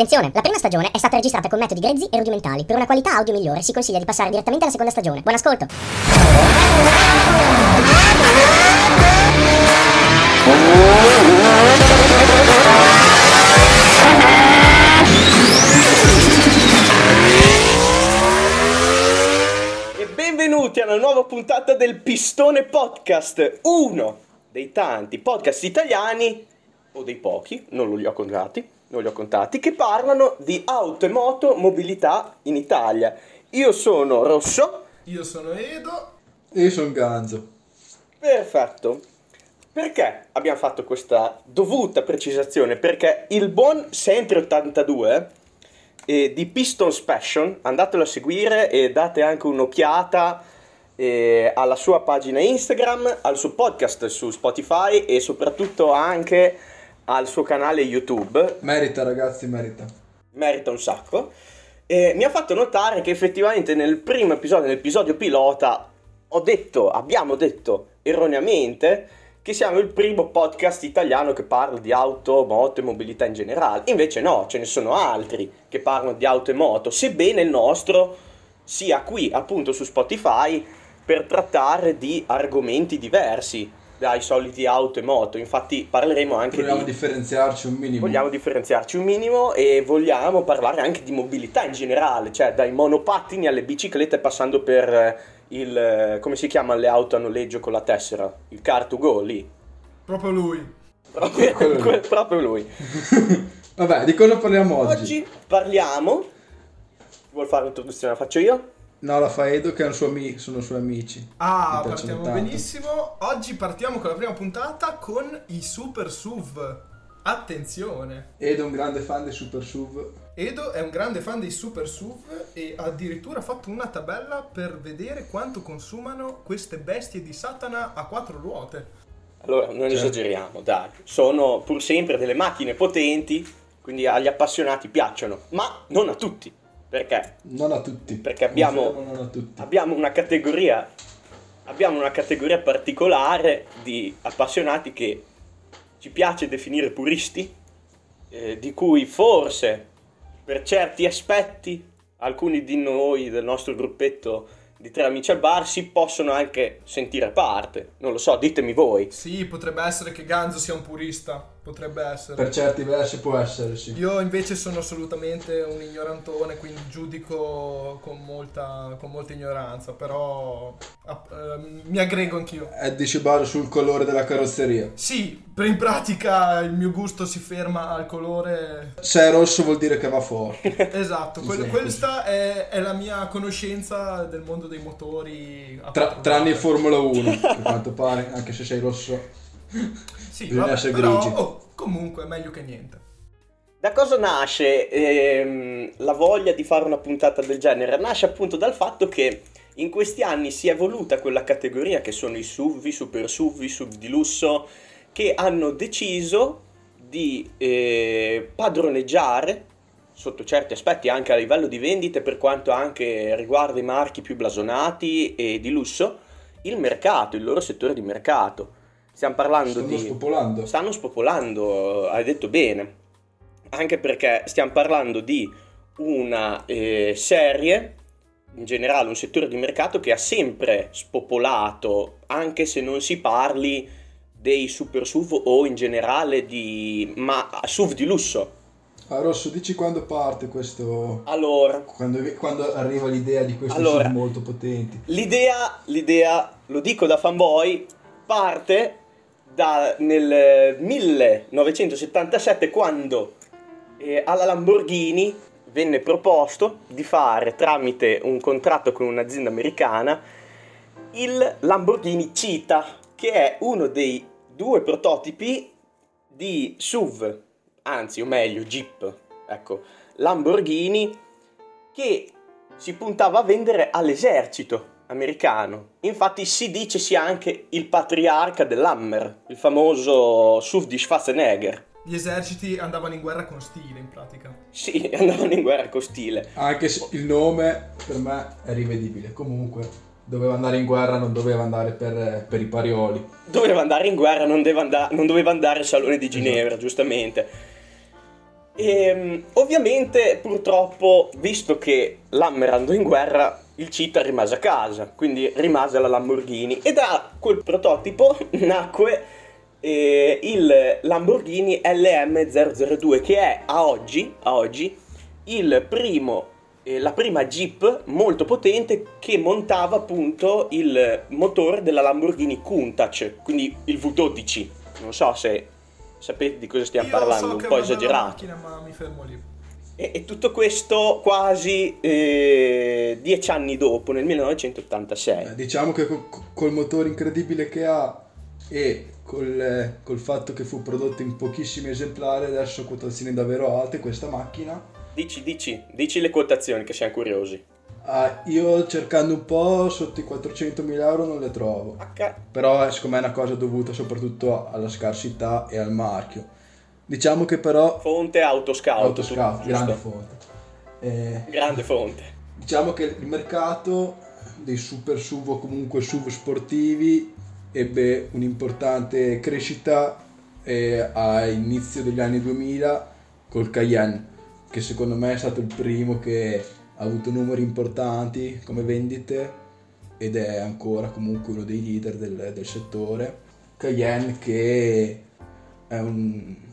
Attenzione, la prima stagione è stata registrata con metodi grezzi e rudimentali. Per una qualità audio migliore si consiglia di passare direttamente alla seconda stagione. Buon ascolto! E benvenuti alla nuova puntata del Pistone Podcast, uno dei tanti podcast italiani, o dei pochi, non li ho contati, non li ho contati, che parlano di auto e moto mobilità in Italia. Io sono Rosso, Io sono Edo. Io sono Ganzo. perfetto. Perché abbiamo fatto questa dovuta precisazione? Perché il buon Sempre 82 eh, di Piston Passion, andatelo a seguire e date anche un'occhiata eh, alla sua pagina Instagram, al suo podcast su Spotify e soprattutto anche al suo canale YouTube. Merita ragazzi, merita. Merita un sacco. E mi ha fatto notare che effettivamente nel primo episodio, nell'episodio pilota, ho detto, abbiamo detto erroneamente che siamo il primo podcast italiano che parla di auto, moto e mobilità in generale. Invece no, ce ne sono altri che parlano di auto e moto, sebbene il nostro sia qui appunto su Spotify per trattare di argomenti diversi dai soliti auto e moto. Infatti parleremo anche Vogliamo di differenziarci un minimo. Vogliamo differenziarci un minimo e vogliamo parlare anche di mobilità in generale, cioè dai monopattini alle biciclette passando per eh, il... eh, come si chiamano le auto a noleggio con la tessera? Il car2go lì. Proprio lui. Proprio, que- proprio lui. Vabbè, di cosa parliamo oggi? Oggi parliamo... Vuol fare l'introduzione? La faccio io? No, la fa Edo che è un suo ami- sono suoi amici. Ah, partiamo tanto. benissimo. Oggi partiamo con la prima puntata con i Super SUV. Attenzione. Edo è un grande fan dei Super SUV. Edo è un grande fan dei Super SUV e addirittura ha fatto una tabella per vedere quanto consumano queste bestie di Satana a quattro ruote. Allora, non Certo. esageriamo, dai. Sono pur sempre delle macchine potenti, quindi agli appassionati piacciono, ma non a tutti. Perché? Non a tutti. Perché abbiamo- a tutti. abbiamo una categoria abbiamo una categoria particolare di appassionati che ci piace definire puristi eh, di cui forse per certi aspetti alcuni di noi del nostro gruppetto di tre amici al bar si possono anche sentire parte non lo so ditemi voi Sì, potrebbe essere che Ganzo sia un purista. Potrebbe essere. Per certi versi può essere, sì. Io invece sono assolutamente un ignorantone, quindi giudico con molta, con molta ignoranza, però ehm, mi aggrego anch'io. Si basa sul colore della carrozzeria. Sì, per in pratica il mio gusto si ferma al colore. Se è rosso vuol dire che va forte. Esatto, Sì. questa è, è la mia conoscenza del mondo dei motori. Tra- tranne. Formula 1, che a quanto pare, anche se sei rosso. Sì, vabbè, però oh, comunque è meglio che niente. Da cosa nasce ehm, la voglia di fare una puntata del genere? Nasce appunto dal fatto che in questi anni si è evoluta quella categoria che sono i SUV, i super SUV, i SUV di lusso, che hanno deciso di eh, padroneggiare sotto certi aspetti anche a livello di vendite per quanto anche riguarda i marchi più blasonati e di lusso, il mercato, il loro settore di mercato. Stiamo parlando Stanno di spopolando. stanno spopolando, hai detto bene, anche perché stiamo parlando di una eh, serie, in generale un settore di mercato che ha sempre spopolato, anche se non si parli dei super SUV o in generale di ma SUV di lusso. Ah, Rosso, dici quando parte questo... Allora, Quando, quando arriva l'idea di questi Allora. Molto potenti. L'idea, l'idea, lo dico da fanboy, parte da, nel 1977 quando eh, alla Lamborghini venne proposto di fare tramite un contratto con un'azienda americana il Lamborghini Cheetah, che è uno dei due prototipi di SUV, anzi o meglio Jeep, ecco, Lamborghini che si puntava a vendere all'esercito americano. Infatti si dice sia anche il patriarca dell'Hammer, il famoso SUV di Schwarzenegger. Gli eserciti andavano in guerra con stile, in pratica. Sì, andavano in guerra con stile. Anche se il nome per me è rivedibile. Comunque, doveva andare in guerra, non doveva andare per, per i parioli. Doveva andare in guerra, non, deve anda- non doveva andare al Salone di Ginevra, giustamente. E, mm, ovviamente, purtroppo, visto che l'Hammer andò in guerra, il Cita rimase a casa, quindi rimase la Lamborghini. E da quel prototipo nacque eh, il Lamborghini LM002, che è a oggi, a oggi il primo, eh, la prima Jeep molto potente che montava appunto il motore della Lamborghini Countach, quindi il V12. Non so se sapete di cosa stiamo Io parlando, so un po' esagerato. macchina, ma mi fermo lì. E, e tutto questo quasi eh, dieci anni dopo, nel 1986. Eh, diciamo che col, col motore incredibile che ha e col, eh, col fatto che fu prodotto in pochissimi esemplari, adesso quotazioni davvero alte questa macchina. Dici, dici, dici le quotazioni che siamo curiosi. Ah, io cercando un po' sotto i 400.000 euro non le trovo. H. Però eh, secondo me è una cosa dovuta soprattutto alla scarsità e al marchio. Diciamo che però Fonte Autoscout. Autoscout, grande fonte. Eh, Grande fonte. diciamo che il mercato dei super SUV o comunque SUV sportivi ebbe un'importante crescita eh, all'inizio degli anni 2000 col Cayenne, che secondo me è stato il primo che ha avuto numeri importanti come vendite ed è ancora comunque uno dei leader del, del settore. Cayenne che è un,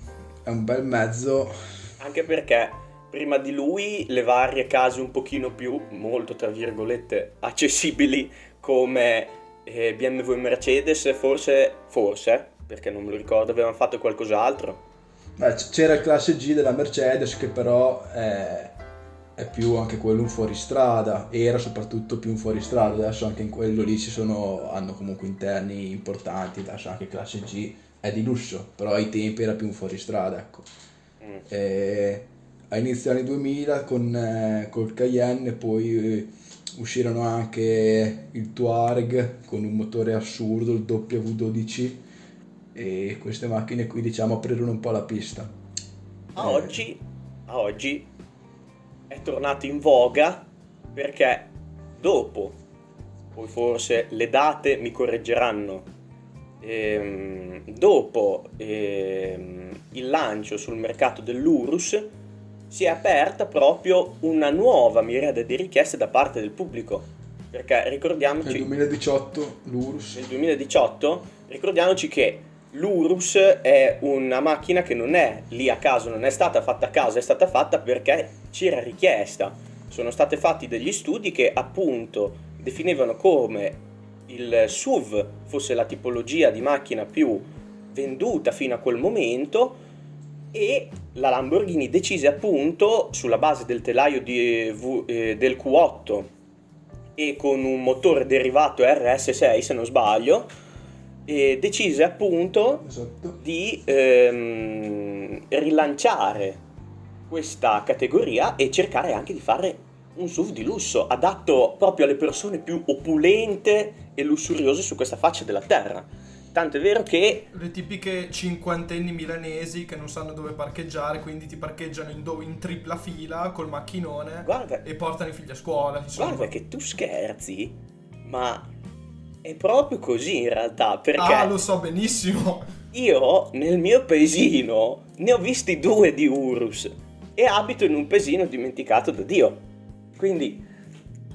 è un bel mezzo Anche perché prima di lui le varie case un pochino più, molto tra virgolette, accessibili come eh, BMW e Mercedes, forse, forse, perché non me lo ricordo, avevano fatto qualcos'altro. Beh, c'era il classe G della Mercedes che però è, è più anche quello un fuoristrada, era soprattutto più un fuoristrada, adesso anche in quello lì ci sono, hanno comunque interni importanti, adesso anche il classe G è di lusso, però ai tempi era più un fuoristrada, ecco. Mm. E a inizio anni 2000 con, eh, col Cayenne poi eh, uscirono anche il Tuareg con un motore assurdo, il W12 e queste macchine qui diciamo aprirono un po' la pista. A Eh, oggi, a oggi è tornato in voga perché dopo, poi forse le date mi correggeranno, ehm, dopo ehm, il lancio sul mercato dell'Urus si è aperta proprio una nuova miriade di richieste da parte del pubblico. Perché Nel ricordiamoci, 2018 l'Urus nel 2018, ricordiamoci che l'Urus è una macchina che non è lì a caso, non è stata fatta a caso, è stata fatta perché c'era richiesta. Sono stati fatti degli studi che appunto definivano come il SUV fosse la tipologia di macchina più venduta fino a quel momento e la Lamborghini decise appunto sulla base del telaio di, eh, del Q8 e con un motore derivato RS6 se non sbaglio e decise appunto esatto. di ehm, rilanciare questa categoria e cercare anche di fare un SUV di lusso adatto proprio alle persone più opulente e lussuriose su questa faccia della terra. Tanto è vero che Le tipiche cinquantenni milanesi che non sanno dove parcheggiare, quindi ti parcheggiano in, do- in tripla fila col macchinone guarda, e portano i figli a scuola. Insomma. guarda che tu scherzi, ma è proprio così in realtà, perché Ah, lo so benissimo. Io nel mio paesino ne ho visti due di Urus e abito in un paesino dimenticato da Dio. Quindi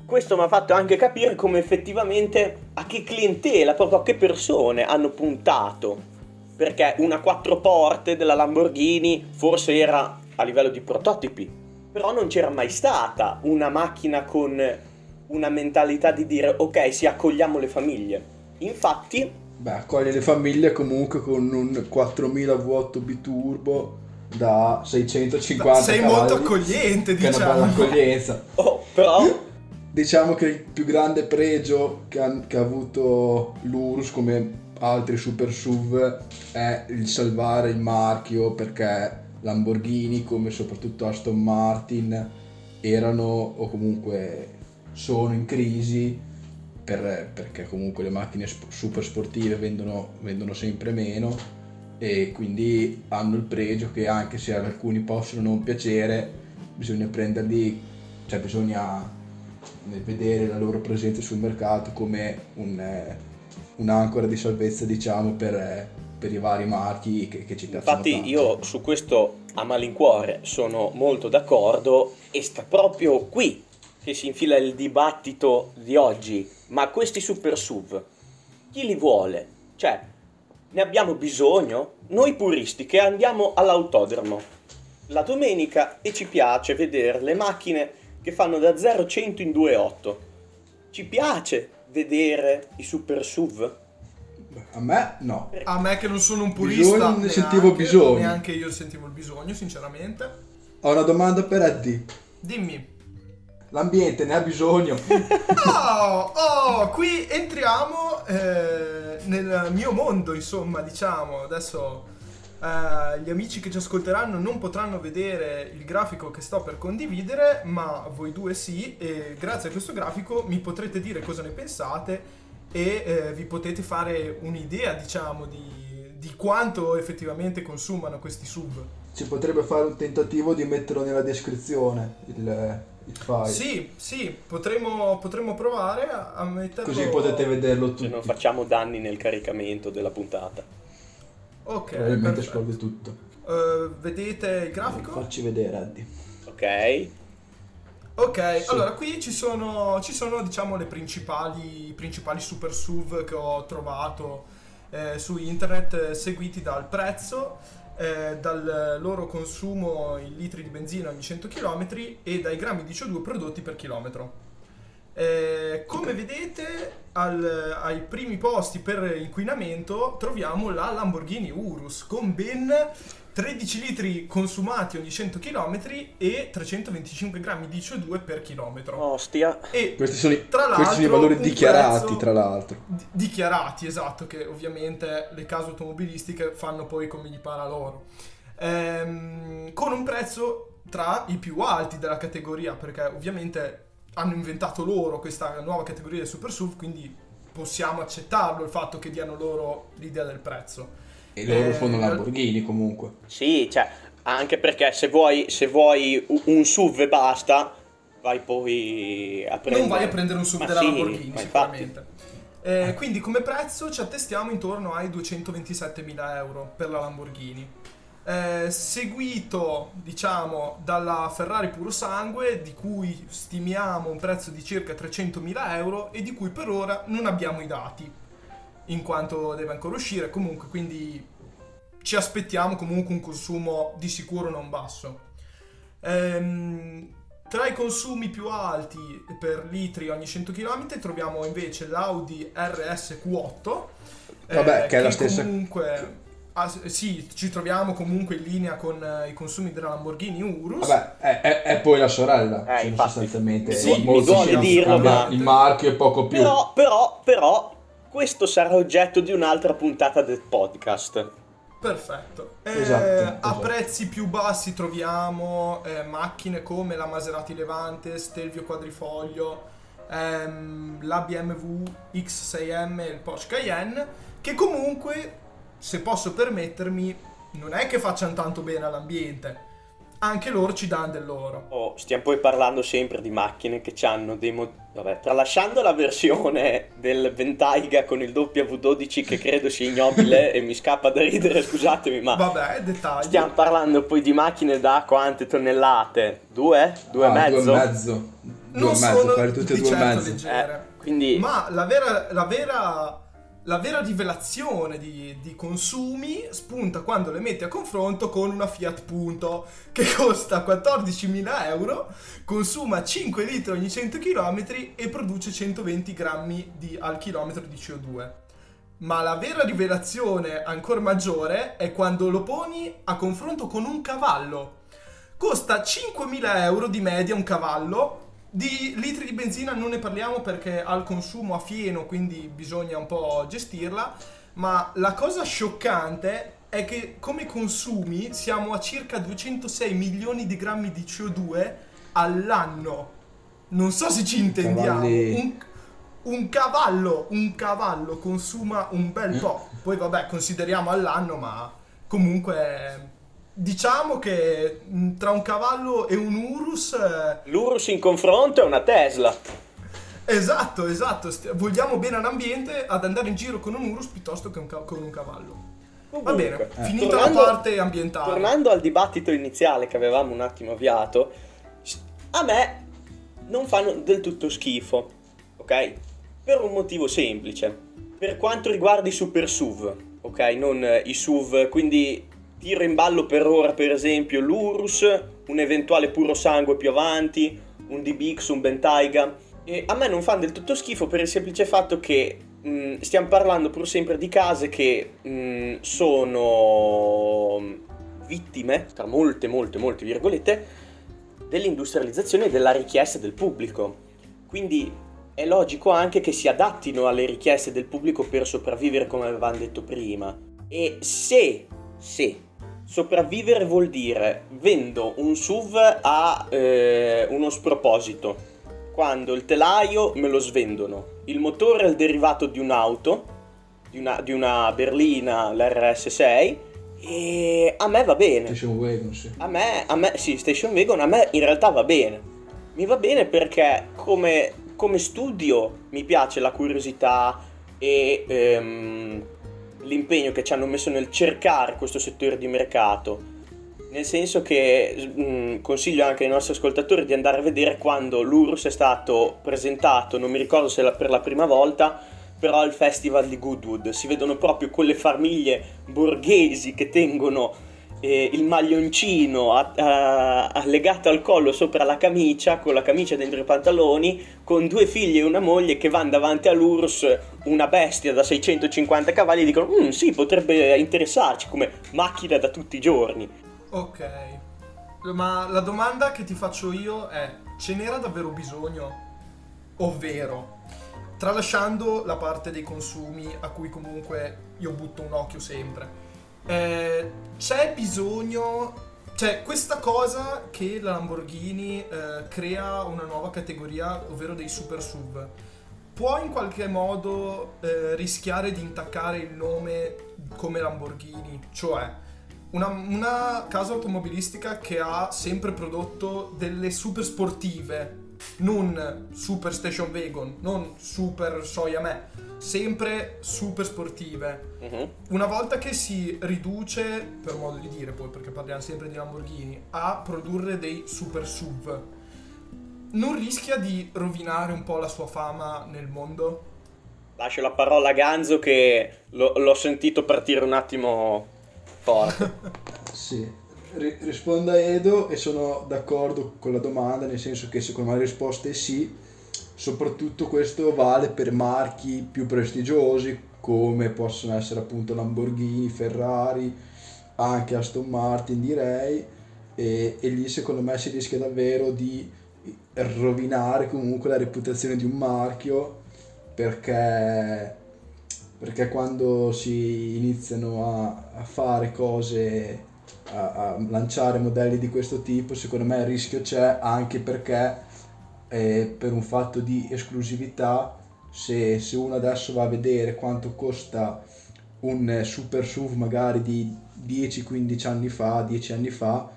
questo mi ha fatto anche capire come effettivamente a che clientela, proprio a che persone hanno puntato. Perché una quattro porte della Lamborghini forse era a livello di prototipi, però non c'era mai stata una macchina con una mentalità di dire ok, si accogliamo le famiglie. Infatti, Beh, accoglie le famiglie comunque con un 4000 V8 biturbo da 650 Sei cavalli, molto accogliente, che è una bella diciamo. accoglienza. oh, però Diciamo che il più grande pregio che ha, che ha avuto l'Urus come altri super SUV è il salvare il marchio perché Lamborghini come soprattutto Aston Martin erano o comunque sono in crisi per- perché comunque le macchine super sportive vendono, vendono sempre meno e quindi hanno il pregio che anche se ad alcuni possono non piacere bisogna prenderli cioè bisogna nel vedere la loro presenza sul mercato come un, eh, un'ancora di salvezza diciamo per, eh, per i vari marchi che, che ci piacciono Infatti tanto. io su questo a malincuore sono molto d'accordo e sta proprio qui che si infila il dibattito di oggi. Ma questi super SUV, chi li vuole? Cioè, ne abbiamo bisogno? Noi puristi che andiamo all'autodromo la domenica e ci piace vedere le macchine che fanno da 0 a 100 in 2.8. Ci piace vedere i super SUV? A me no. A me che non sono un purista, Bisogno, ne neanche, sentivo bisogno. Neanche io sentivo il bisogno, sinceramente. Ho una domanda per Eddie. Dimmi. L'ambiente ne ha bisogno? Oh, oh, qui entriamo eh, nel mio mondo, insomma, diciamo. Adesso eh, gli amici che ci ascolteranno non potranno vedere il grafico che sto per condividere, ma voi due sì, e grazie a questo grafico mi potrete dire cosa ne pensate e eh, vi potete fare un'idea, diciamo, di, di quanto effettivamente consumano questi sub. Si potrebbe fare un tentativo di metterlo nella descrizione, il, il file. Sì, sì, potremmo, potremmo provare a, metterlo... Così potete vederlo tutti. non facciamo danni nel caricamento della puntata. Ok, Probabilmente perfetto. esplode tutto. Eh, vedete il grafico? Facci vedere, Eddie. Ok? Ok, Sì. allora qui ci sono, ci sono diciamo le principali, i principali super SUV che ho trovato eh, su internet, eh, seguiti dal prezzo, eh, dal loro consumo in litri di benzina ogni 100 km e dai grammi di CO2 prodotti per chilometro. Eh, come vedete, al- ai primi posti per inquinamento troviamo la Lamborghini Urus con ben 13 litri consumati ogni 100 km e 325 grammi di CO2 per chilometro. Ostia. E Questi sono, i, Tra questi sono i l'altro, valori dichiarati, tra l'altro. di- dichiarati, esatto, che ovviamente le case automobilistiche fanno poi come gli pare a loro. Ehm, con un prezzo tra i più alti della categoria, perché ovviamente hanno inventato loro questa nuova categoria del super SUV, quindi possiamo accettarlo il fatto che diano loro l'idea del prezzo. E loro Eh, sono Lamborghini comunque. Sì, cioè, anche perché se vuoi, se vuoi un SUV e basta, vai poi a prendere... Non vai a prendere un SUV Ma della sì, Lamborghini, sicuramente. Eh, quindi come prezzo ci attestiamo intorno ai 227.000 euro per la Lamborghini. Eh, seguito, diciamo, dalla Ferrari puro sangue, di cui stimiamo un prezzo di circa 300.000 euro e di cui per ora non abbiamo i dati, in quanto deve ancora uscire. Comunque, quindi ci aspettiamo comunque un consumo di sicuro non basso. Ehm, tra i consumi più alti per litri ogni 100 km troviamo invece l'Audi RSQ8. Vabbè, che è la stessa- Comunque, ah, sì, ci troviamo comunque in linea con eh, i consumi della Lamborghini Urus. Vabbè, è, è- è poi la sorella. Eh, cioè, sostanzialmente. Sì, mi duole dirlo, ma- Il marchio è poco più. Però, però, però, questo sarà oggetto di un'altra puntata del podcast. Perfetto. Eh, Esatto, A esatto. prezzi più bassi troviamo eh, macchine come la Maserati Levante, Stelvio Quadrifoglio, ehm, la BMW X6M e il Porsche Cayenne, che comunque, se posso permettermi, non è che facciano tanto bene all'ambiente. Anche loro ci danno del loro. Oh, stiamo poi parlando sempre di macchine che hanno dei mo- Vabbè, tralasciando la versione del Ventaiga con il W12 che credo sia ignobile e mi scappa da ridere, scusatemi, ma Vabbè, dettagli. stiamo parlando poi di macchine da quante tonnellate? Due? Due e Ah, mezzo? Due e mezzo. Due non e mezzo, sono fare tutte e di due e certo mezzo. Eh, quindi Ma la vera, la vera, la vera rivelazione di, di consumi spunta quando le metti a confronto con una Fiat Punto che costa 14.000 euro, consuma 5 litri ogni 100 km e produce 120 grammi di- al chilometro di CO2. Ma la vera rivelazione ancora maggiore è quando lo poni a confronto con un cavallo. Costa 5.000 euro di media un cavallo. Di litri di benzina non ne parliamo perché ha il consumo a fieno, quindi bisogna un po' gestirla. Ma la cosa scioccante è che come consumi siamo a circa 206 milioni di grammi di CO2 all'anno. Non so se ci intendiamo. Un, un cavallo, un cavallo consuma un bel po'. Poi vabbè, consideriamo all'anno, ma comunque diciamo che mh, tra un cavallo e un Urus eh, l'Urus in confronto è una Tesla. Esatto, esatto. Vogliamo bene all'ambiente ad andare in giro con un Urus piuttosto che un ca- con un cavallo. Va bene, Comunque, eh. finita tornando- la parte ambientale. Tornando al dibattito iniziale che avevamo un attimo avviato, a me non fanno del tutto schifo, ok? Per un motivo semplice. Per quanto riguarda i super SUV, ok? Non eh, i SUV, quindi tiro in ballo per ora per esempio l'Urus, un eventuale puro sangue più avanti, un DBX, un Bentayga. E a me non fanno del tutto schifo per il semplice fatto che mh, stiamo parlando pur sempre di case che mh, sono vittime, tra molte, molte, molte virgolette, dell'industrializzazione e della richiesta del pubblico. Quindi è logico anche che si adattino alle richieste del pubblico per sopravvivere, come avevamo detto prima. E se, se sopravvivere vuol dire vendo un SUV a eh, uno sproposito, quando il telaio me lo svendono, il motore è il derivato di un'auto, di una, di una berlina, l'RS6, e a me va bene. Station Wagon, sì. A me, a me, sì, Station Wagon a me in realtà va bene. Mi va bene perché come, come studio mi piace la curiosità e ehm, l'impegno che ci hanno messo nel cercare questo settore di mercato. Nel senso che mh, consiglio anche ai nostri ascoltatori di andare a vedere quando l'URSS è stato presentato, non mi ricordo se la- per la prima volta, però al festival di Goodwood. Si vedono proprio quelle famiglie borghesi che tengono eh, il maglioncino a- a- a- legato al collo sopra la camicia, con la camicia dentro i pantaloni, con due figli e una moglie che vanno davanti all'URSS, una bestia da 650 cavalli, e dicono, "Mm, sì, potrebbe interessarci come macchina da tutti i giorni. Ok. Ma la domanda che ti faccio io è: ce n'era davvero bisogno? Ovvero, tralasciando la parte dei consumi a cui comunque io butto un occhio sempre, eh, c'è bisogno. Cioè, questa cosa che la Lamborghini eh, crea una nuova categoria, ovvero dei super SUV, può in qualche modo eh, rischiare di intaccare il nome come Lamborghini? Cioè, una, una casa automobilistica che ha sempre prodotto delle super sportive, non super station wagon, non super soia me, sempre super sportive. Mhm. Una volta che si riduce, per modo di dire poi, perché parliamo sempre di Lamborghini, a produrre dei super SUV, non rischia di rovinare un po' la sua fama nel mondo? Lascio la parola a Ganzo che lo- l'ho sentito partire un attimo forte. Sì, Ri- rispondo a Edo e sono d'accordo con la domanda, nel senso che secondo me la risposta è sì, soprattutto questo vale per marchi più prestigiosi come possono essere appunto Lamborghini, Ferrari, anche Aston Martin direi, e, e lì secondo me si rischia davvero di rovinare comunque la reputazione di un marchio perché perché quando si iniziano a, a fare cose, a, a lanciare modelli di questo tipo, secondo me il rischio c'è anche perché eh, per un fatto di esclusività, se, se uno adesso va a vedere quanto costa un super SUV magari di 10-15 anni fa, 10 anni fa,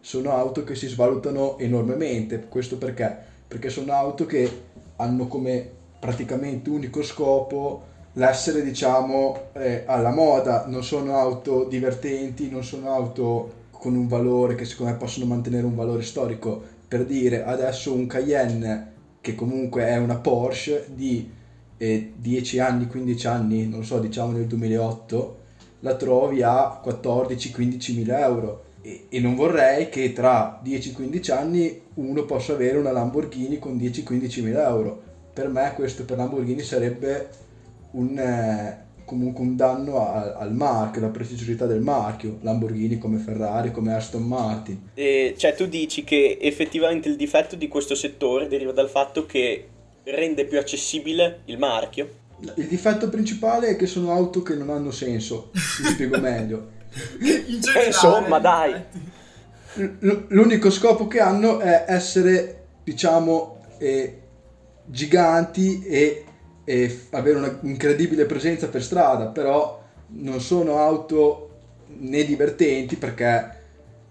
sono auto che si svalutano enormemente. Questo perché? Perché sono auto che hanno come praticamente unico scopo l'essere diciamo eh, alla moda, non sono auto divertenti, non sono auto con un valore che secondo me possono mantenere un valore storico. Per dire adesso un Cayenne che comunque è una Porsche di eh, 10 anni, 15 anni, non so, diciamo nel 2008, la trovi a 14-15 mila euro. E, e non vorrei che tra 10-15 anni uno possa avere una Lamborghini con 10-15 mila euro. Per me questo per Lamborghini sarebbe un, eh, comunque un danno al, al marchio, alla prestigiosità del marchio, Lamborghini come Ferrari, come Aston Martin. E, cioè, tu dici che effettivamente il difetto di questo settore deriva dal fatto che rende più accessibile il marchio. Il difetto principale è che sono auto che non hanno senso, mi spiego meglio. In generale, insomma, in dai. L- l'unico scopo che hanno è essere, diciamo, eh, giganti e, e avere una incredibile presenza per strada, però non sono auto né divertenti perché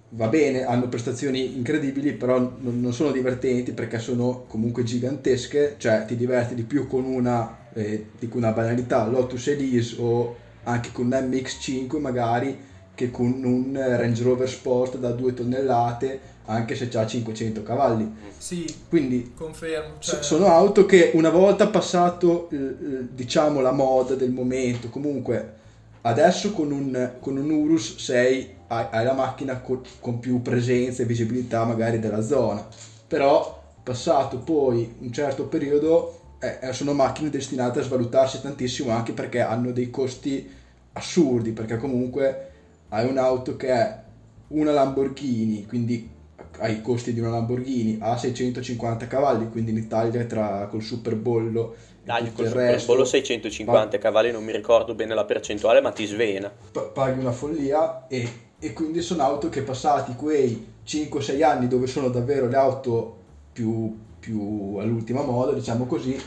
va bene, hanno prestazioni incredibili, però non sono divertenti perché sono comunque gigantesche, cioè ti diverti di più con una, eh, dico una banalità, Lotus Elise o anche con un MX5 magari che con un Range Rover Sport da 2 tonnellate anche se ha 500 cavalli. Sì, Quindi confermo. Cioè, sono auto che una volta passato diciamo la moda del momento, comunque adesso con un, con un Urus 6 hai, hai la macchina co- con più presenza e visibilità magari della zona, però passato poi un certo periodo eh, eh, sono macchine destinate a svalutarsi tantissimo anche perché hanno dei costi assurdi, perché comunque hai un'auto che è una Lamborghini, quindi ha i costi di una Lamborghini, ha 650 cavalli, quindi in Italia tra col superbollo Dai, col il Super resto Bollo 650 cavalli, non mi ricordo bene la percentuale, ma ti svena. pa- paghi una follia e, e quindi sono auto che passati quei 5-6 anni dove sono davvero le auto più, più all'ultima moda, diciamo così,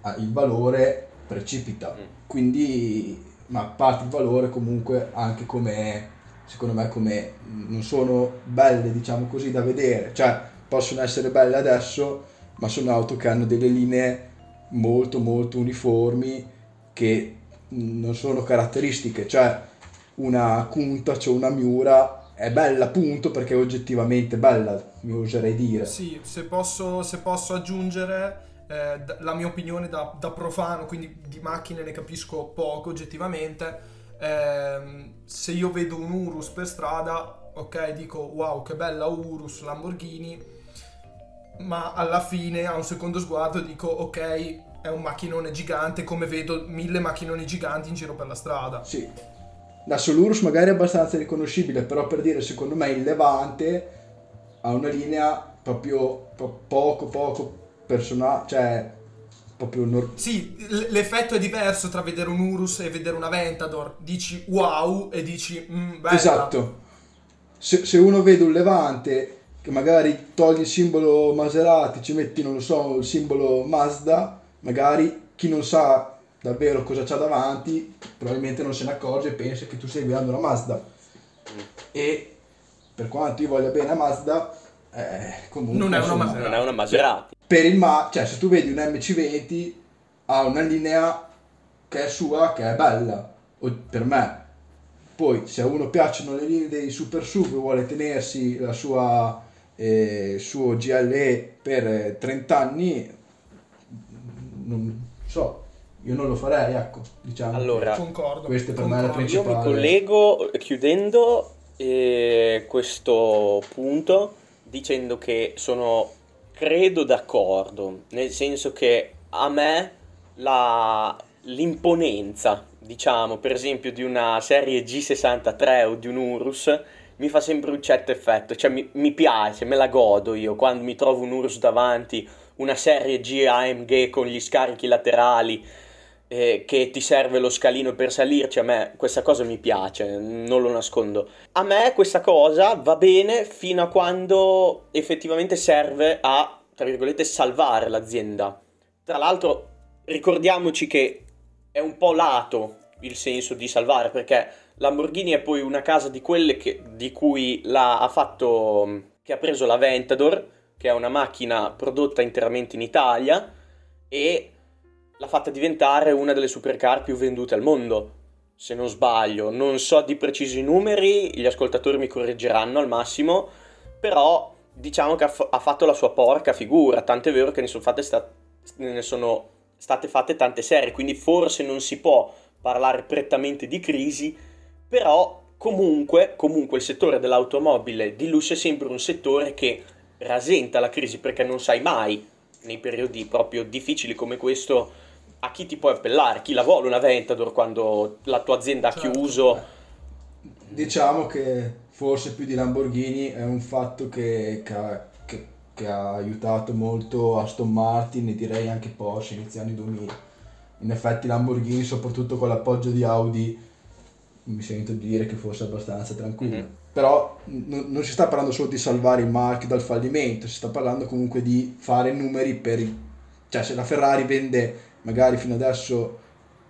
ah, il valore precipita. Mm. Quindi, ma parte il valore comunque anche come, secondo me, come non sono belle, diciamo così, da vedere. Cioè, possono essere belle adesso, ma sono auto che hanno delle linee molto molto uniformi che non sono caratteristiche, cioè una Kunta, cioè una Miura è bella appunto perché è oggettivamente bella, mi oserei dire. Sì, se posso, se posso aggiungere eh, la mia opinione da, da profano, quindi di macchine ne capisco poco oggettivamente. ehm, se io vedo un Urus per strada, ok, dico wow, che bella Urus, Lamborghini, ma alla fine a un secondo sguardo dico ok, è un macchinone gigante come vedo mille macchinoni giganti in giro per la strada. Sì. Adesso l'Urus magari è abbastanza riconoscibile, però per dire secondo me il Levante ha una linea proprio po- poco poco personale, cioè proprio nor- Sì, l- l'effetto è diverso tra vedere un Urus e vedere una Ventador. Dici wow e dici mm, bella. Esatto. Se, se uno vede un Levante che magari togli il simbolo Maserati, ci metti, non lo so, il simbolo Mazda, magari chi non sa davvero cosa c'ha davanti, probabilmente non se ne accorge e pensa che tu stai guidando una Mazda. E per quanto io voglia bene a Mazda, eh, comunque... Non è una insomma, Maserati. Non è una Maserati. per il ma, cioè se tu vedi un MC20 ha una linea che è sua, che è bella, o- per me. Poi se a uno piacciono le linee dei super sub e vuole tenersi la sua eh, suo GLE per eh, 30 anni, non so, io non lo farei, ecco, diciamo. Allora, Concordo. Questa per me è la concordo. principale. Io mi collego chiudendo eh, questo punto dicendo che sono credo d'accordo, nel senso che a me la, l'imponenza, diciamo, per esempio di una serie G63 o di un Urus mi fa sempre un certo effetto, cioè mi, mi piace, me la godo io quando mi trovo un Urus davanti, una serie G AMG con gli scarichi laterali eh, che ti serve lo scalino per salirci, a me questa cosa mi piace, non lo nascondo. A me questa cosa va bene fino a quando effettivamente serve a, tra virgolette, salvare l'azienda. Tra l'altro, ricordiamoci che è un po' lato il senso di salvare, perché Lamborghini è poi una casa di quelle che- di cui la, ha fatto, che ha preso la Ventador, che è una macchina prodotta interamente in Italia, e l'ha fatta diventare una delle supercar più vendute al mondo, se non sbaglio. Non so di preciso i numeri, gli ascoltatori mi correggeranno al massimo, però diciamo che ha, fa- ha fatto la sua porca figura, tant'è vero che ne sono, sta- ne sono state fatte tante serie, quindi forse non si può parlare prettamente di crisi, però comunque, comunque il settore dell'automobile di lusso è sempre un settore che rasenta la crisi perché non sai mai nei periodi proprio difficili come questo a chi ti puoi appellare, chi la vuole una Ventador quando la tua azienda ha Certo. chiuso. Diciamo che forse più di Lamborghini è un fatto che, che ha, che- che ha aiutato molto Aston Martin e direi anche Porsche inizio anni 2000. In effetti Lamborghini, soprattutto con l'appoggio di Audi, mi sento di dire che fosse abbastanza tranquillo. Mhm. Però n- non si sta parlando solo di salvare il marchio dal fallimento, si sta parlando comunque di fare numeri per... i- Cioè se la Ferrari vende magari fino adesso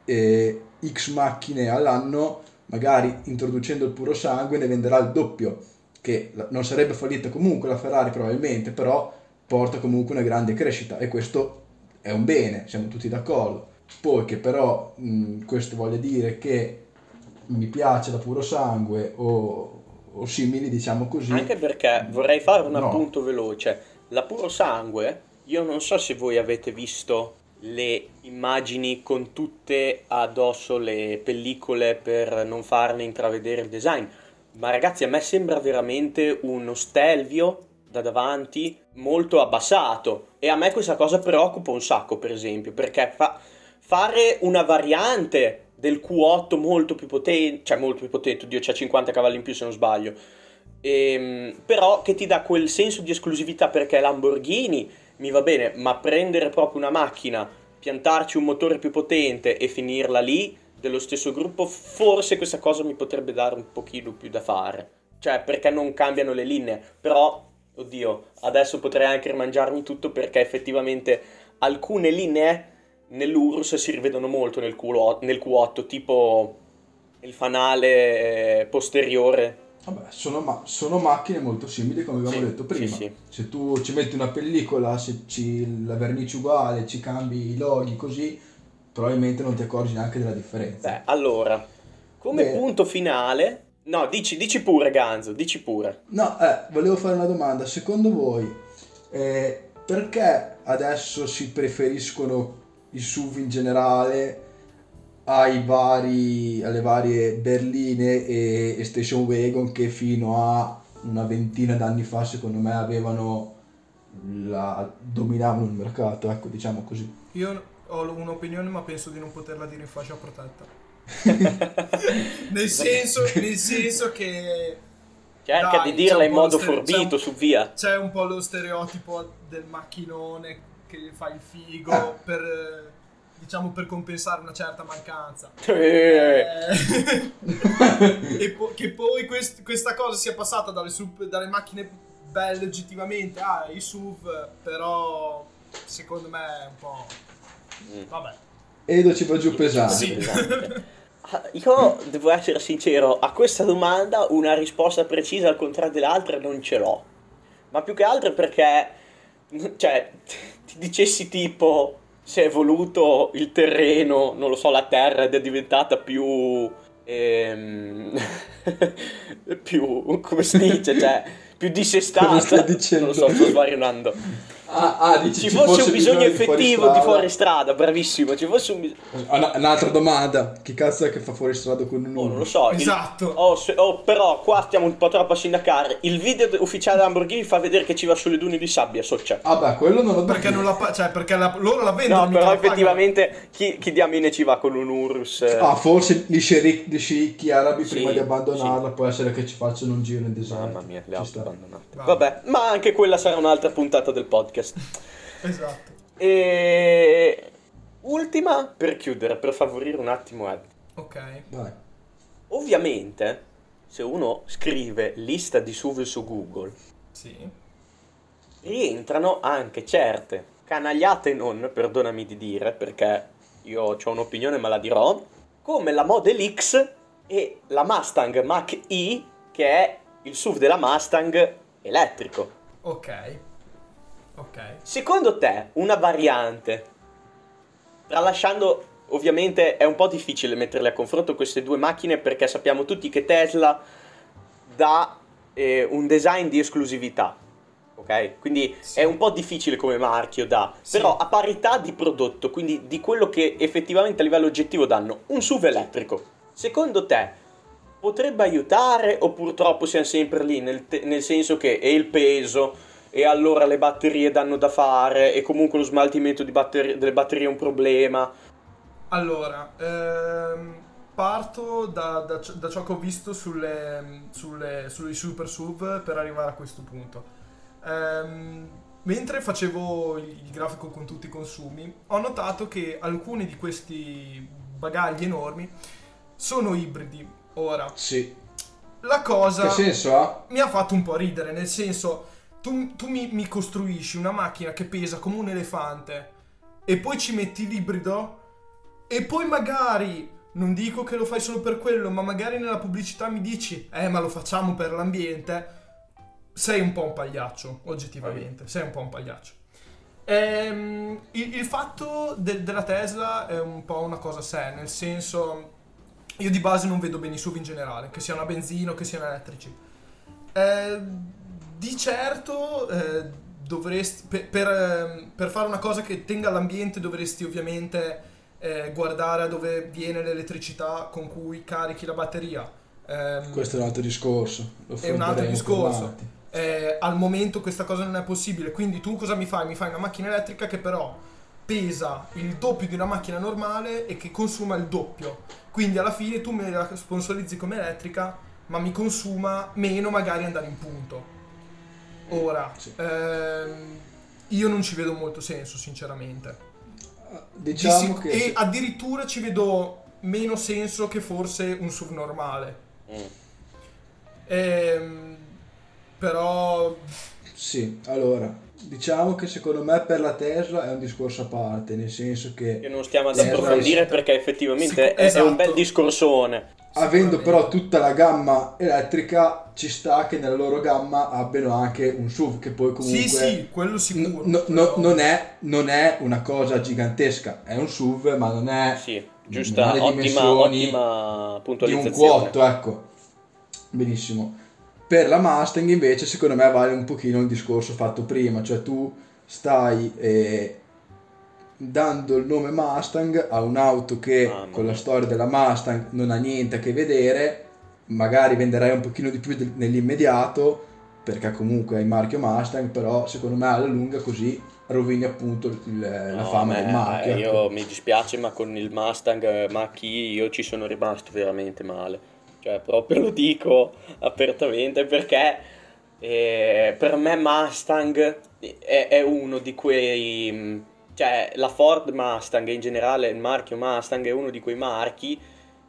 eh, X macchine all'anno, magari introducendo il puro sangue ne venderà il doppio, che non sarebbe fallita comunque la Ferrari probabilmente, però porta comunque una grande crescita e questo è un bene, siamo tutti d'accordo. Poi che però mh, questo vuole dire che mi piace da puro sangue o, o simili, diciamo così. Anche perché vorrei fare un No. appunto veloce. La puro sangue, io non so se voi avete visto le immagini con tutte addosso le pellicole per non farne intravedere il design. Ma ragazzi, a me sembra veramente uno stelvio da davanti molto abbassato. E a me questa cosa preoccupa un sacco, per esempio, perché fa- fare una variante del Q8 molto più potente, cioè molto più potente, oddio, c'ha 50 cavalli in più se non sbaglio. Ehm, però che ti dà quel senso di esclusività perché Lamborghini mi va bene, ma prendere proprio una macchina, piantarci un motore più potente e finirla lì dello stesso gruppo, forse questa cosa mi potrebbe dare un pochino più da fare. Cioè, perché non cambiano le linee, però oddio, adesso potrei anche rimangiarmi tutto perché effettivamente alcune linee nell'Urus si rivedono molto nel Q8, nel Q8 tipo il fanale eh, posteriore Vabbè, sono, ma- sono macchine molto simili come abbiamo Sì, detto prima. sì, sì. Se tu ci metti una pellicola, se ci, la vernice uguale, ci cambi i loghi così, probabilmente non ti accorgi neanche della differenza. Beh, allora, come Beh. punto finale... No, dici, dici pure Ganzo, dici pure. No, eh, volevo fare una domanda. Secondo voi, eh, perché adesso si preferiscono i SUV in generale vari, alle varie berline e, e station wagon che fino a una ventina d'anni fa, secondo me, avevano la, dominavano il mercato, ecco, diciamo così. Io ho un'opinione, ma penso di non poterla dire in fascia protetta. nel, senso, nel senso che Cerca Dai, di dirla in modo stere- forbito, su via. c'è un po' lo stereotipo del macchinone che fa il figo Ah. per, eh, diciamo, per compensare una certa mancanza. Eh, e po- che poi quest- questa cosa sia passata dalle, sup- dalle macchine belle oggettivamente ai SUV, però secondo me è un po'... Mm. Vabbè. Edo ci va giù pesante. Sì. pesante. Ah, Io devo essere sincero, a questa domanda una risposta precisa al contrario dell'altra non ce l'ho. Ma più che altro perché, cioè, ti dicessi tipo se è evoluto il terreno, non lo so, la terra ed è diventata più... ehm, più, come si dice, cioè, più dissestata. Cosa stai dicendo? Non lo so, sto svarionando. Ah, ah, dici Ci ci fosse un bisogno di effettivo di fuoristrada? fuoristrada, bravissimo, ci fosse un bisogno... No, Un'altra domanda, chi cazzo è che fa fuori strada con un Oh, non lo so. il- Esatto. Oh, se- oh, però qua stiamo un po' troppo a sindacare. Il video de- ufficiale Lamborghini fa vedere che ci va sulle dune di sabbia, soccia. Ah beh, quello non lo Perché, non la pa- cioè, perché la- loro la vendono. No, però pagano. effettivamente chi, chi diamine ci va con un Urus? eh? Ah, forse gli sceicchi, arabi Sì, prima di abbandonarla può essere che ci facciano un giro in deserto. Mamma mia, le sta. abbandonate. Vabbè. Vabbè, ma anche quella sarà un'altra puntata del podcast. Esatto. E ultima per chiudere, per favorire un attimo Ed. Ok. Vai. Ovviamente, se uno scrive lista di SUV su Google, Sì. rientrano anche certe canagliate non, perdonami di dire, perché io ho un'opinione ma la dirò, come la Model X e la Mustang Mach-E, che è il SUV della Mustang elettrico. Ok. Ok. Secondo te, una variante, tralasciando, ovviamente è un po' difficile metterle a confronto queste due macchine perché sappiamo tutti che Tesla dà eh, un design di esclusività, ok? Quindi Sì. è un po' difficile come marchio da, Sì. però a parità di prodotto, quindi di quello che effettivamente a livello oggettivo danno, un SUV elettrico. Secondo te potrebbe aiutare o purtroppo siamo sempre lì nel, te- nel senso che è il peso e allora le batterie danno da fare e comunque lo smaltimento di batteri- delle batterie è un problema. Allora, ehm, parto da, da ciò- da ciò che ho visto sulle, sulle, sui super SUV per arrivare a questo punto. Ehm, mentre facevo il, il grafico con tutti i consumi, ho notato che alcuni di questi bagagli enormi sono ibridi. Ora, Sì. la cosa Che senso ha? mi ha fatto un po' ridere, nel senso, tu, tu mi, mi costruisci una macchina che pesa come un elefante e poi ci metti l'ibrido e poi magari, non dico che lo fai solo per quello, ma magari nella pubblicità mi dici, eh ma lo facciamo per l'ambiente, sei un po' un pagliaccio, oggettivamente, sei un po' un pagliaccio. Ehm, il, il fatto de- della Tesla è un po' una cosa a sé, nel senso io di base non vedo bene i SUV in generale, che siano a benzina o che siano elettrici. Eh, di certo eh, dovresti, per, per, ehm, per fare una cosa che tenga l'ambiente dovresti ovviamente eh, guardare a dove viene l'elettricità con cui carichi la batteria. Ehm, Questo è un altro discorso. È un altro discorso. Eh, al momento questa cosa non è possibile, quindi tu cosa mi fai? Mi fai una macchina elettrica che però pesa il doppio di una macchina normale e che consuma il doppio. Quindi alla fine tu me la sponsorizzi come elettrica, ma mi consuma meno magari andare in punto. Ora, Sì. ehm, io non ci vedo molto senso, sinceramente. Di Diciamo sic- che e addirittura ci vedo meno senso che forse un SUV normale. Mm. Ehm, però sì, allora, diciamo che secondo me per la Tesla è un discorso a parte, nel senso Che che non stiamo ad approfondire esatto. perché effettivamente Sicu- è, è un bel esatto. discorsone. Avendo però tutta la gamma elettrica ci sta che nella loro gamma abbiano anche un SUV che poi comunque Sì, sì, quello sicuro. no- no- non, è, non è una cosa gigantesca, è un SUV ma non è Sì, non giusta, le ottima, dimensioni ottima di un puntualizzazione. quotto, ecco. Benissimo. Per la Mustang invece secondo me vale un pochino il discorso fatto prima, cioè tu stai eh, dando il nome Mustang a un'auto che Mamma con la storia della Mustang non ha niente a che vedere, magari venderai un pochino di più del- nell'immediato perché comunque hai il marchio Mustang, però secondo me alla lunga così rovini appunto il- la No, fama me- del marchio. eh, ecco. Io mi dispiace, ma con il Mustang eh, Mach-E io ci sono rimasto veramente male. Cioè, proprio lo dico apertamente perché eh, per me Mustang è, è uno di quei... Cioè, la Ford Mustang e in generale il marchio Mustang è uno di quei marchi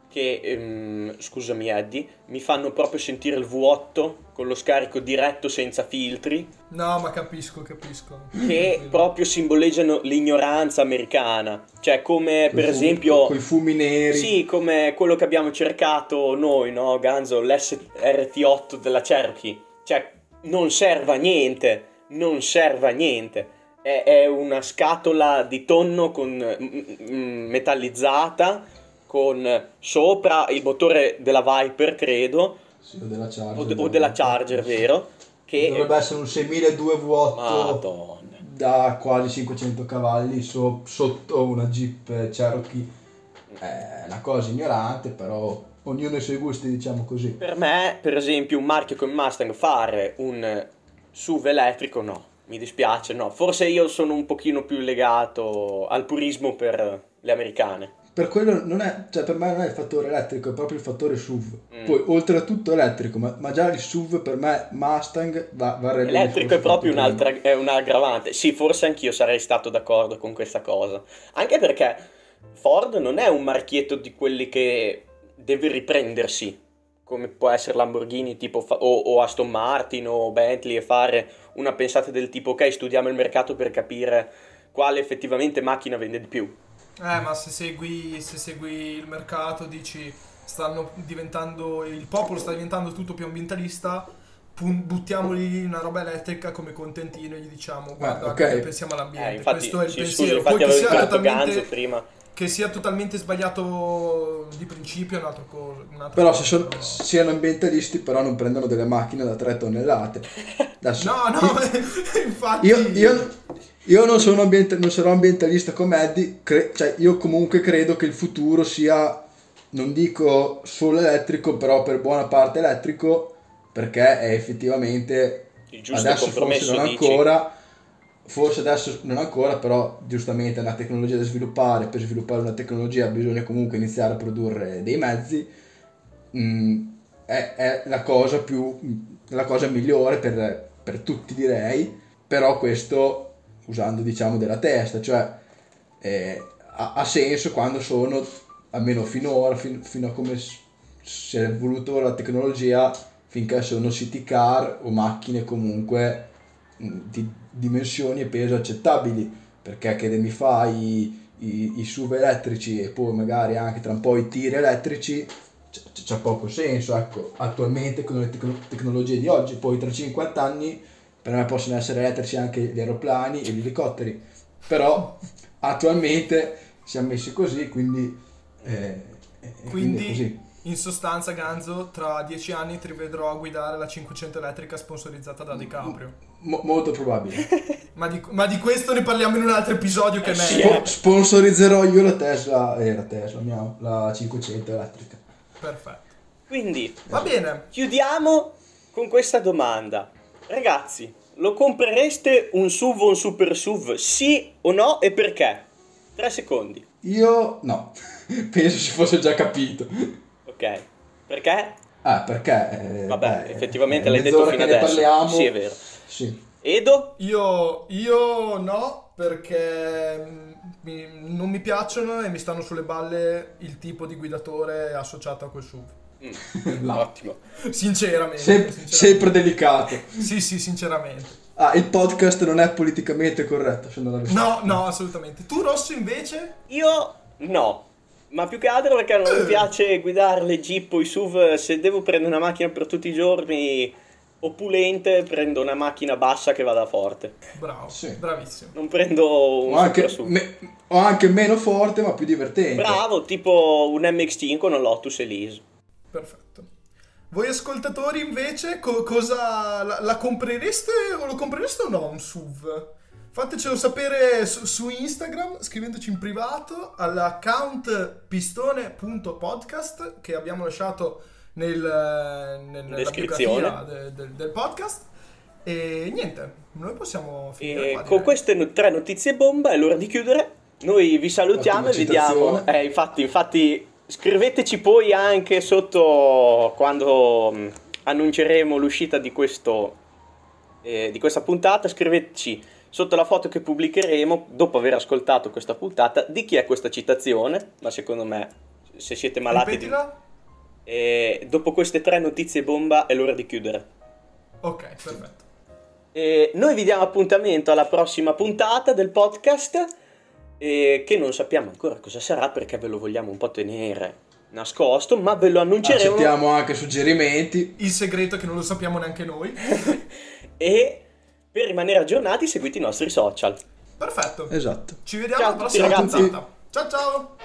che, ehm, scusami Eddie, mi fanno proprio sentire il V8 con lo scarico diretto senza filtri No, ma capisco, capisco. che proprio simboleggiano l'ignoranza americana. Cioè, come per fumi- esempio. coi fumi neri. Sì, come quello che abbiamo cercato noi, no? Ganzo, l'SRT8 della Cherokee. Cioè, non serve a niente. Non serve a niente. È, è una scatola di tonno con, mm, mm, metallizzata con sopra il motore della Viper, credo, Sì, o della Charger. o, de- o della Charger, vero? Che Dovrebbe essere un 6002 V8 Madonna. da quasi 500 cavalli so- sotto una Jeep Cherokee. È una cosa ignorante, però ognuno ha i suoi gusti, diciamo così. Per me, per esempio, un marchio come Mustang fare un SUV elettrico, no, mi dispiace, no. Forse io sono un pochino più legato al purismo per le americane. Per quello non è, cioè per me non è il fattore elettrico, è proprio il fattore SUV. Mm. Poi oltre a tutto elettrico, ma, ma già il SUV per me Mustang va, il Elettrico è proprio un'altra, è un'aggravante. Sì, forse anch'io sarei stato d'accordo con questa cosa. Anche perché Ford non è un marchietto di quelli che deve riprendersi, come può essere Lamborghini tipo fa- o, o Aston Martin o Bentley e fare una pensata del tipo ok, studiamo il mercato per capire quale effettivamente macchina vende di più. Eh, ma se segui, se segui il mercato, dici stanno diventando. Il popolo sta diventando tutto più ambientalista. pun- buttiamoli una roba elettrica come contentino e gli diciamo guarda ok. come pensiamo all'ambiente Eh, infatti, questo è il sì, pensiero scusa, infatti poi che avevo sia, totalmente, prima. Che sia totalmente sbagliato di principio è un'altra cosa un'altra Però cosa, se sono, però- siano ambientalisti, però non prendono delle macchine da 3 tonnellate. Adesso, no no infatti Io, io- io non, sono ambienta- non sarò ambientalista come Eddie, cre- cioè io comunque credo che il futuro sia, non dico solo elettrico, però per buona parte elettrico, perché è effettivamente, Il giusto adesso forse compromesso non dici. ancora, forse adesso non ancora, però giustamente è una tecnologia da sviluppare, per sviluppare una tecnologia bisogna comunque iniziare a produrre dei mezzi, Mm, è, è la cosa più la cosa migliore per, per tutti direi. Però questo usando diciamo della testa cioè eh, ha, ha senso quando sono almeno finora fin- fino a come si è voluto la tecnologia finché sono city car o macchine comunque mm, di dimensioni e peso accettabili perché che mi fai i, i SUV elettrici e poi magari anche tra un po' i tir elettrici c- c'ha poco senso ecco attualmente con le tecno- tecnologie di oggi poi tra 50 anni per me possono essere elettrici anche gli aeroplani e gli elicotteri però attualmente siamo messi così quindi eh, E Quindi, così. In sostanza, Ganzo, tra dieci anni ti rivedrò a guidare la 500 elettrica sponsorizzata da DiCaprio. Mo- molto probabile. Ma di, ma di questo ne parliamo in un altro episodio che è sì, meglio. Spo- sponsorizzerò io la Tesla, eh, la Tesla, mia, la 500 elettrica. Perfetto. Quindi, Va bene. chiudiamo con questa domanda. Ragazzi, lo comprereste un SUV o un super SUV? Sì o no e perché? Tre secondi. Io no, penso si fosse già capito. Ok. Perché? Ah, perché? eh, Vabbè, beh, effettivamente l'hai detto fino adesso. parliamo. Sì, è vero. Sì. Edo? Io, io no, perché mm, mi- non mi piacciono e mi stanno sulle balle il tipo di guidatore associato a quel SUV. Mm. Ottimo. Sinceramente. Sem- sinceramente. sempre delicato. Sì, sì, sinceramente. Ah, il podcast non è politicamente corretto, se non l'avessi No, no, assolutamente. Tu, Rosso, invece? Io no. Ma più che altro perché non mi piace guidare le Jeep o i SUV. Se devo prendere una macchina per tutti i giorni opulente, prendo una macchina bassa che vada forte. Bravo, Sì. bravissimo. Non prendo un O anche, super SUV. me- o anche meno forte, ma più divertente. Bravo, tipo un MX5 con un Lotus Elise. Perfetto. Voi ascoltatori invece co- cosa la, la comprereste o lo comprereste o no un SUV? Fatecelo sapere su, su Instagram scrivendoci in privato all'account pistone.podcast che abbiamo lasciato nel, nel- nella Descrizione. biografia de- de- del podcast. E niente, noi possiamo finire E qua. con queste no- tre notizie bomba è l'ora di chiudere. Noi vi salutiamo e vediamo. Eh, infatti, infatti, scriveteci poi anche sotto quando mh, annunceremo l'uscita di, questo, eh, di questa puntata. Scriveteci sotto la foto che pubblicheremo dopo aver ascoltato questa puntata di chi è questa citazione. Ma secondo me, se siete malati, di... Ripetila? E dopo queste tre notizie bomba è l'ora di chiudere. Ok, perfetto. E noi vi diamo appuntamento alla prossima puntata del podcast, eh, che non sappiamo ancora cosa sarà perché ve lo vogliamo un po' tenere nascosto, ma ve lo annunceremo. Accettiamo anche suggerimenti. Il segreto è che non lo sappiamo neanche noi. E per rimanere aggiornati seguite i nostri social. Perfetto. Esatto. Ci vediamo Ciao alla prossima puntata. Ciao ciao.